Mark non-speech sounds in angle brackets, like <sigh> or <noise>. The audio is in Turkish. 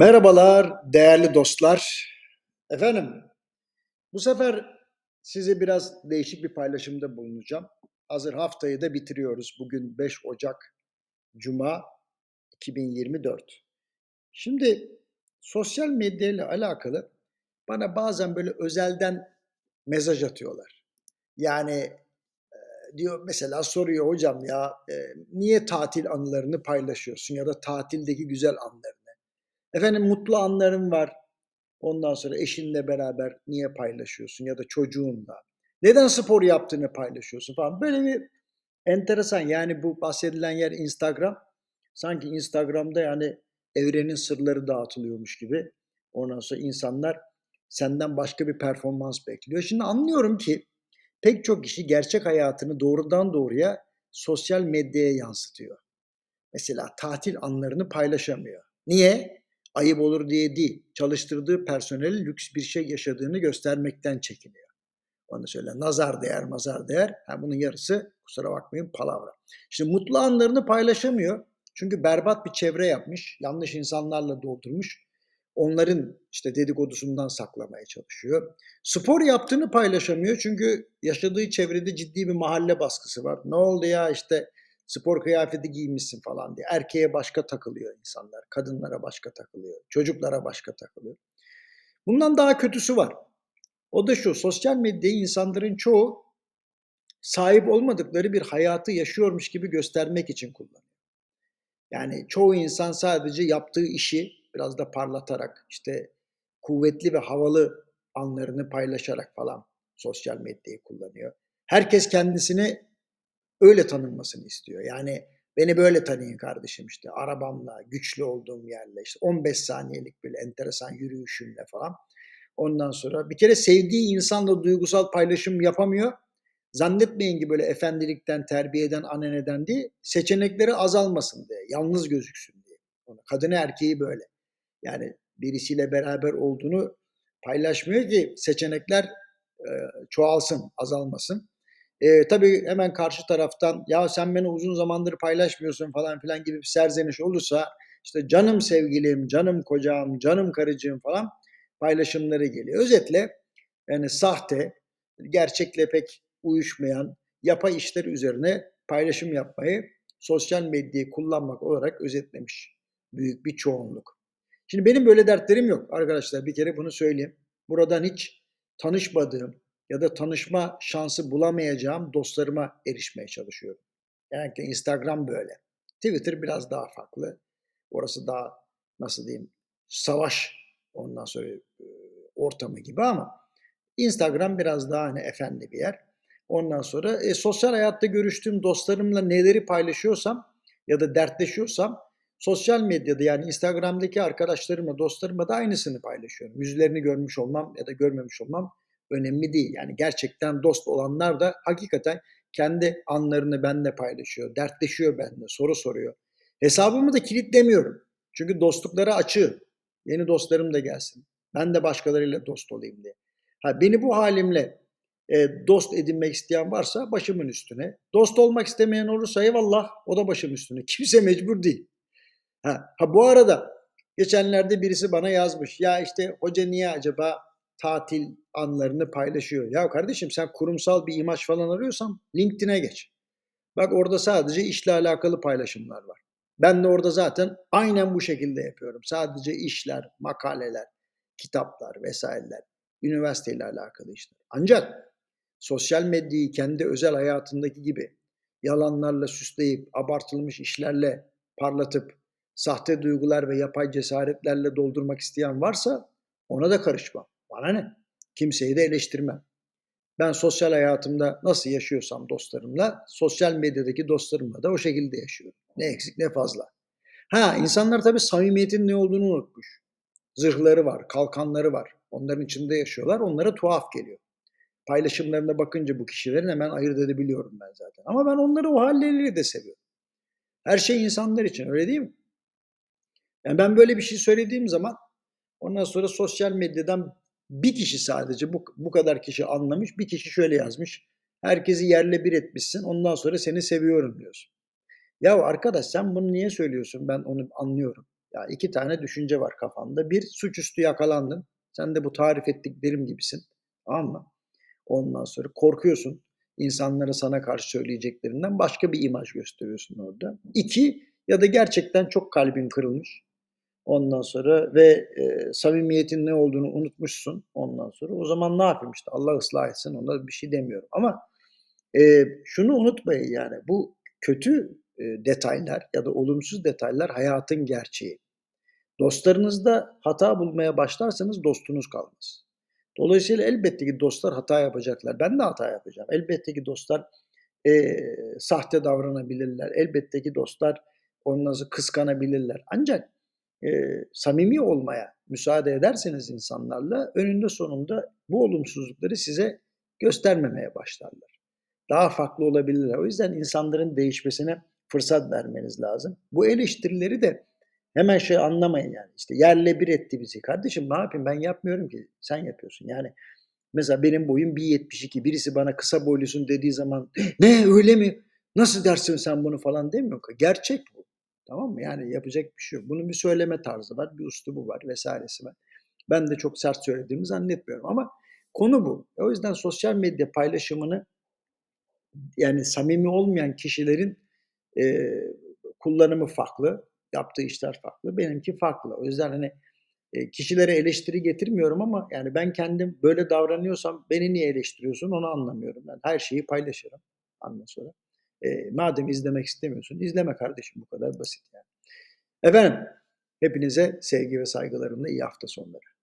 Merhabalar değerli dostlar. Efendim bu sefer size biraz değişik bir paylaşımda bulunacağım. Hazır haftayı da bitiriyoruz. Bugün 5 Ocak Cuma 2024. Şimdi sosyal medya ile alakalı bana bazen böyle özelden mesaj atıyorlar. Yani e, diyor mesela soruyor hocam ya e, niye tatil anılarını paylaşıyorsun ya da tatildeki güzel anlarını. Efendim mutlu anların var. Ondan sonra eşinle beraber niye paylaşıyorsun ya da çocuğunla. Neden spor yaptığını paylaşıyorsun falan. Böyle bir enteresan yani bu bahsedilen yer Instagram. Sanki Instagram'da yani evrenin sırları dağıtılıyormuş gibi. Ondan sonra insanlar senden başka bir performans bekliyor. Şimdi anlıyorum ki pek çok kişi gerçek hayatını doğrudan doğruya sosyal medyaya yansıtıyor. Mesela tatil anlarını paylaşamıyor. Niye? Ayıp olur diye değil. Çalıştırdığı personel lüks bir şey yaşadığını göstermekten çekiniyor. Onu söyle. Nazar değer, mazar değer. Ha, bunun yarısı kusura bakmayın palavra. Şimdi mutlu anlarını paylaşamıyor. Çünkü berbat bir çevre yapmış. Yanlış insanlarla doldurmuş. Onların işte dedikodusundan saklamaya çalışıyor. Spor yaptığını paylaşamıyor. Çünkü yaşadığı çevrede ciddi bir mahalle baskısı var. Ne oldu ya işte spor kıyafeti giymişsin falan diye. Erkeğe başka takılıyor insanlar. Kadınlara başka takılıyor. Çocuklara başka takılıyor. Bundan daha kötüsü var. O da şu, sosyal medyayı insanların çoğu sahip olmadıkları bir hayatı yaşıyormuş gibi göstermek için kullanıyor. Yani çoğu insan sadece yaptığı işi biraz da parlatarak, işte kuvvetli ve havalı anlarını paylaşarak falan sosyal medyayı kullanıyor. Herkes kendisini öyle tanınmasını istiyor. Yani beni böyle tanıyın kardeşim işte arabamla, güçlü olduğum yerle, işte 15 saniyelik bir enteresan yürüyüşümle falan. Ondan sonra bir kere sevdiği insanla duygusal paylaşım yapamıyor. Zannetmeyin ki böyle efendilikten, terbiyeden, aneneden değil, seçenekleri azalmasın diye, yalnız gözüksün diye. Kadını erkeği böyle. Yani birisiyle beraber olduğunu paylaşmıyor ki seçenekler e, çoğalsın, azalmasın. E, tabii hemen karşı taraftan ya sen beni uzun zamandır paylaşmıyorsun falan filan gibi bir serzeniş olursa işte canım sevgilim, canım kocam, canım karıcığım falan paylaşımları geliyor. Özetle yani sahte, gerçekle pek uyuşmayan yapay işler üzerine paylaşım yapmayı sosyal medyayı kullanmak olarak özetlemiş büyük bir çoğunluk. Şimdi benim böyle dertlerim yok arkadaşlar bir kere bunu söyleyeyim. Buradan hiç tanışmadığım, ya da tanışma şansı bulamayacağım dostlarıma erişmeye çalışıyorum. Yani Instagram böyle. Twitter biraz daha farklı. Orası daha nasıl diyeyim savaş ondan sonra ortamı gibi ama Instagram biraz daha hani efendi bir yer. Ondan sonra e, sosyal hayatta görüştüğüm dostlarımla neleri paylaşıyorsam ya da dertleşiyorsam sosyal medyada yani Instagram'daki arkadaşlarımla, dostlarımla da aynısını paylaşıyorum. Yüzlerini görmüş olmam ya da görmemiş olmam önemli değil. Yani gerçekten dost olanlar da hakikaten kendi anlarını benimle paylaşıyor, dertleşiyor benimle, soru soruyor. Hesabımı da kilitlemiyorum. Çünkü dostluklara açığım. Yeni dostlarım da gelsin. Ben de başkalarıyla dost olayım diye. Ha, beni bu halimle e, dost edinmek isteyen varsa başımın üstüne. Dost olmak istemeyen olursa eyvallah o da başım üstüne. <laughs> Kimse mecbur değil. Ha, ha bu arada geçenlerde birisi bana yazmış. Ya işte hoca niye acaba tatil anlarını paylaşıyor. Ya kardeşim sen kurumsal bir imaj falan arıyorsan LinkedIn'e geç. Bak orada sadece işle alakalı paylaşımlar var. Ben de orada zaten aynen bu şekilde yapıyorum. Sadece işler, makaleler, kitaplar vesaireler, üniversiteyle alakalı işler. Ancak sosyal medyayı kendi özel hayatındaki gibi yalanlarla süsleyip, abartılmış işlerle parlatıp, sahte duygular ve yapay cesaretlerle doldurmak isteyen varsa ona da karışmam. Bana ne? Kimseyi de eleştirmem. Ben sosyal hayatımda nasıl yaşıyorsam dostlarımla, sosyal medyadaki dostlarımla da o şekilde yaşıyorum. Ne eksik ne fazla. Ha insanlar tabii samimiyetin ne olduğunu unutmuş. Zırhları var, kalkanları var. Onların içinde yaşıyorlar. Onlara tuhaf geliyor. Paylaşımlarına bakınca bu kişilerin hemen ayırt edebiliyorum ben zaten. Ama ben onları o halleriyle de seviyorum. Her şey insanlar için öyle değil mi? Yani ben böyle bir şey söylediğim zaman ondan sonra sosyal medyadan bir kişi sadece bu, bu kadar kişi anlamış. Bir kişi şöyle yazmış. Herkesi yerle bir etmişsin. Ondan sonra seni seviyorum diyorsun. Ya arkadaş sen bunu niye söylüyorsun? Ben onu anlıyorum. Ya 2 tane düşünce var kafanda. Bir, suçüstü yakalandın. Sen de bu tarif ettiklerim gibisin. Tamam mı? Ondan sonra korkuyorsun. İnsanlara sana karşı söyleyeceklerinden başka bir imaj gösteriyorsun orada. 2 ya da gerçekten çok kalbin kırılmış. Ondan sonra ve, eee, samimiyetin ne olduğunu unutmuşsun ondan sonra. O zaman ne yapayım işte Allah ıslah etsin ona bir şey demiyorum ama, eee, şunu unutmayın yani bu kötü, eee, detaylar ya da olumsuz detaylar hayatın gerçeği. Dostlarınızda hata bulmaya başlarsanız dostunuz kalmaz. Dolayısıyla elbette ki dostlar hata yapacaklar. Ben de hata yapacağım. Elbette ki dostlar, eee, sahte davranabilirler. Elbette ki dostlar sonra kıskanabilirler. Ancak, eee, samimi olmaya müsaade ederseniz insanlarla önünde sonunda bu olumsuzlukları size göstermemeye başlarlar. Daha farklı olabilirler. O yüzden insanların değişmesine fırsat vermeniz lazım. Bu eleştirileri de hemen şey anlamayın yani, işte yerle bir etti bizi. Kardeşim ne yapayım ben yapmıyorum ki, sen yapıyorsun. Yani mesela benim boyum 1.72 birisi bana kısa boylusun dediği zaman "Ne öyle mi? Nasıl dersin sen bunu?" falan demiyorum. Gerçek bu. Tamam mı? Yani yapacak bir şey yok. Bunun bir söyleme tarzı var, bir üslubu var vs.si var. Ben de çok sert söylediğimi zannetmiyorum ama konu bu. O yüzden sosyal medya paylaşımını yani samimi olmayan kişilerin, eee, kullanımı farklı, yaptığı işler farklı. Benimki farklı. O yüzden, hani, eee, kişilere eleştiri getirmiyorum ama yani ben kendim böyle davranıyorsam beni niye eleştiriyorsun onu anlamıyorum ben. Her şeyi paylaşırım ondan sonra. Eee, madem izlemek istemiyorsun, izleme kardeşim bu kadar basit yani. Efendim, hepinize sevgi ve saygılarımla iyi hafta sonları.